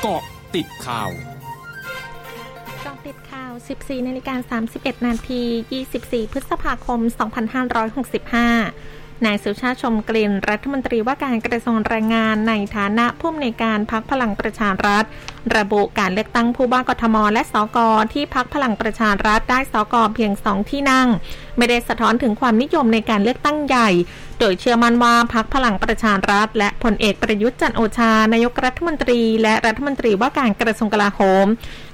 เกาะติดข่าวเกาะติดข่าว 14นาฬิกา31 นาที 24 พฤษภาคม 2565 นายสุชาติชมกลิ่น รัฐมนตรีว่าการกระทรวงแรงงานในฐานะผู้อำนวยการพักพลังประชารัฐ ระบุการเลือกตั้งผู้ว่ากทมและสกที่พักพลังประชารัฐได้สกเพียงสองที่นั่ง ไม่ได้สะท้อนถึงความนิยมในการเลือกตั้งใหญ่ โดยเชื่อมั่นว่าพักพลังประชารัฐ และพลเอกประยุทธ์จันโอชานายกรัฐมนตรี และรัฐมนตรีว่าการกระทรวงกลาโหม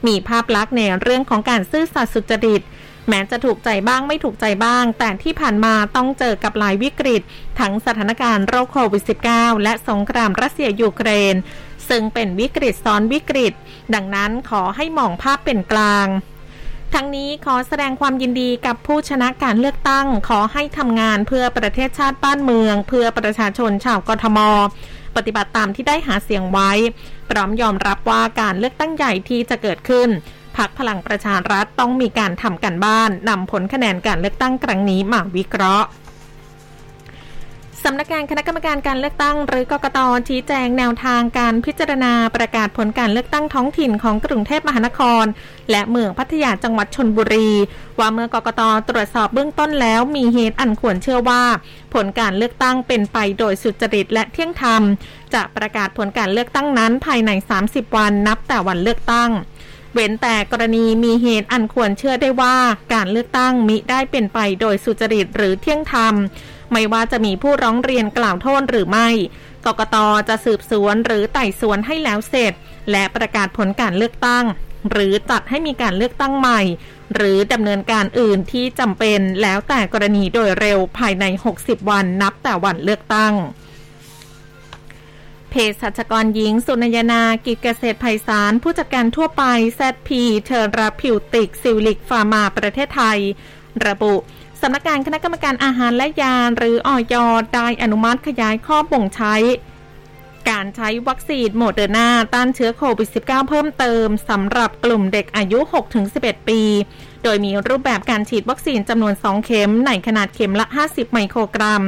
มีภาพลักษณ์ในเรื่องของการซื่อสัตย์สุจริต แม้จะถูกใจบ้างไม่ถูกใจบ้าง แต่ที่ผ่านมาต้องเจอกับหลายวิกฤต ทั้งสถานการณ์โรคโควิด -19 และสงครามรัสเซียยูเครน ซึ่งเป็นวิกฤตซ้อนวิกฤต ดังนั้นขอให้มองภาพเป็นกลางทั้งนี้ขอแสดงความยินดีกับผู้ชนะการเลือกตั้ง ขอให้ทำงานเพื่อประเทศชาติบ้านเมือง เพื่อประชาชนชาวกทม ปฏิบัติตามที่ได้หาเสียงไว้ พร้อมยอมรับว่าการเลือกตั้งใหญ่ที่จะเกิดขึ้น พักพลังประชารัฐต้องมีการทำกันบ้านนำผลคะแนนการเลือกตั้งครั้งนี้มาวิเคราะห์สำนักงานคณะกรรมการการเลือกตั้ง หรือกกตชี้แจงแนวทางการพิจารณาประกาศผลการเลือกตั้งท้องถิ่นของกรุงเทพมหานคร และเมืองพัทยาจังหวัดชนบุรี ว่าเมื่อกกตตรวจสอบเบื้องต้นแล้วมีเหตุอันควรเชื่อว่า ผลการเลือกตั้งเป็นไปโดยสุจริตและเที่ยงธรรม จะประกาศผลการเลือกตั้งนั้นภายใน 30 วันนับแต่วันเลือกตั้ง เว้นแต่กรณีมีเหตุอันควรเชื่อได้ว่าการเลือกตั้งมิได้เป็นไปโดยสุจริตหรือเที่ยงธรรม ไม่ว่าจะมีผู้ร้องเรียนกล่าวโทษหรือไม่ กกตจะสืบสวนหรือไต่สวนให้แล้วเสร็จ และประกาศผลการเลือกตั้ง หรือจัดให้มีการเลือกตั้งใหม่ หรือดำเนินการอื่นที่จำเป็นแล้วแต่กรณีโดยเร็วภายใน 60 วันนับแต่วันเลือกตั้ง เภสัชกรหญิง สุนัยนา กิจเกษตรไพศาล ผู้จัดการทั่วไป ZP Therapeutics Zuellig Pharma ประเทศไทย ระบุสำนักงานคณะกรรมการอาหารและยาหรืออยได้อนุมัติขยายข้อบ่งใช้ การใช้วัคซีนโมเดอร์นาต้านเชื้อโควิด -19 เพิ่มเติมสำหรับกลุ่มเด็กอายุ 6-11 ปี โดยมีรูปแบบการฉีดวัคซีนจำนวน 2 เข็มในขนาดเข็มละ 50 ไมโครกรัม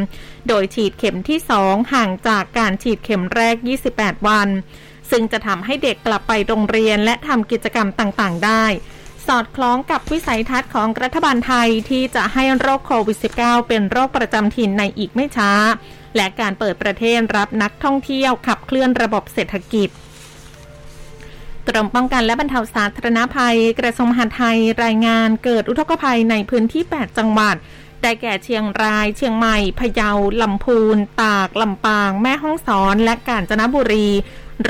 โดยฉีดเข็มที่ 2 ห่างจากการฉีดเข็มแรก 28 วัน ซึ่งจะทำให้เด็กกลับไปโรงเรียนและทำกิจกรรมต่างๆ ได้สอดคล้องกับวิสัยทัศน์ของรัฐบาลไทยที่จะให้โรคโควิด -19 เป็นโรคประจำถิ่นในอีกไม่ช้า และการเปิดประเทศรับนักท่องเที่ยวขับเคลื่อนระบบเศรษฐกิจกรมป้องกันและบรรเทาสาธารณภัย กระทรวงมหาดไทยรายงานเกิดอุทกภัยในพื้นที่ 8 จังหวัด ได้แก่เชียงราย เชียงใหม่ พะเยา ลำพูน ตาก ลำปาง แม่ฮ่องสอน และกาญจนบุรี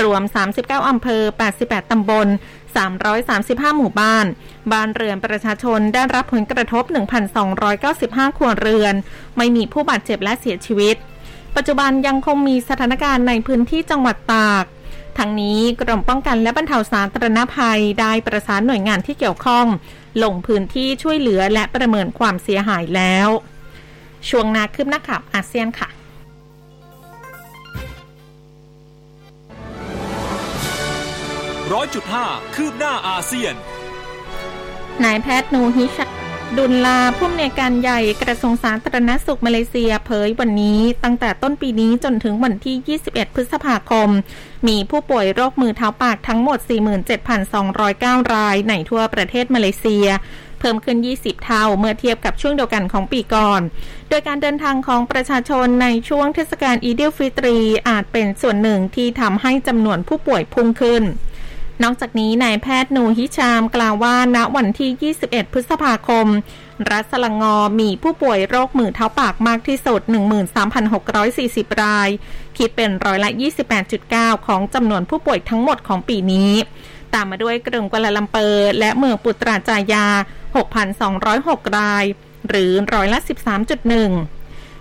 รวม 39 อำเภอ 88 ตำบล 335 หมู่บ้าน บ้านเรือนประชาชนได้รับผลกระทบ 1,295 ครัวเรือน ไม่มีผู้บาดเจ็บและเสียชีวิต ปัจจุบันยังคงมีสถานการณ์ในพื้นที่จังหวัดตาก ทั้งนี้กรมป้องกันและบรรเทาสาธารณภัยได้ประสานหน่วยงานที่เกี่ยวข้อง ลงพื้นที่ช่วยเหลือและประเมินความเสียหายแล้ว ช่วงนาคืบหน้าขับอาเซียนค่ะร้อยจุดห้าคืบหน้าอาเซียนนายแพทย์นูฮิชา ดุลลาผู้อำนวยการใหญ่กระทรวงสาธารณสุขมาเลเซียเผยวันนี้ตั้งแต่ต้นปีนี้จนถึงวันที่ 21 พฤษภาคม มีผู้ป่วยโรคมือเท้าปากทั้งหมด 47,209 รายในทั่วประเทศมาเลเซีย เพิ่มขึ้น 20 เท่าเมื่อเทียบกับช่วงเดียวกันของปีก่อน โดยการเดินทางของประชาชนในช่วงเทศกาลอีเดลฟิตรีอาจเป็นส่วนหนึ่งที่ทำให้จำนวนผู้ป่วยพุ่งขึ้น นอกจากนี้นายแพทย์นูฮิชามกล่าวว่าณวันที่ 21 พฤษภาคม รัสลังงอมีผู้ป่วยโรคมือเท้าปากมากที่สุด 13,640 ราย คิดเป็นร้อยละ 28.9 ของจำนวนผู้ป่วยทั้งหมดของปีนี้ ตามมาด้วยกรุงกัลาลัมเปอร์และเมืองปุตราจายา 6,206 ราย หรือร้อยละ 13.1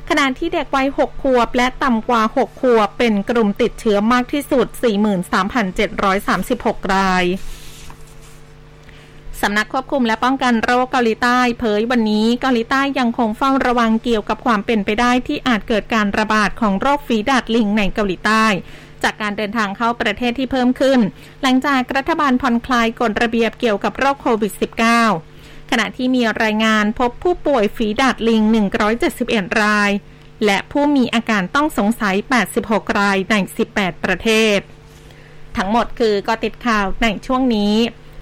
ขณะที่เด็กวัย 6 ขวบ และต่ำกว่า 6 ขวบ เป็นกลุ่มติดเชื้อมากที่สุด 43,736 รายสำนักควบคุมและป้องกันโรคเกาหลีใต้เผยวันนี้เกาหลีใต้ยังคงเฝ้าระวังเกี่ยวกับความเป็นไปได้ที่อาจเกิดการระบาดของโรคฝีดาดลิงในเกาหลีใต้ จากการเดินทางเข้าประเทศที่เพิ่มขึ้น หลังจากรัฐบาลผ่อนคลายกฎระเบียบเกี่ยวกับโรคโควิด -19 ขณะที่มีรายงานพบผู้ป่วยฝีดาดลิง 171 ราย และผู้มีอาการต้องสงสัย 86 รายใน 18 ประเทศ ทั้งหมดคือก็ติดข่าวในช่วงนี้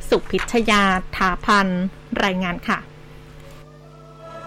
สุพิชยาถาพันรายงานค่ะ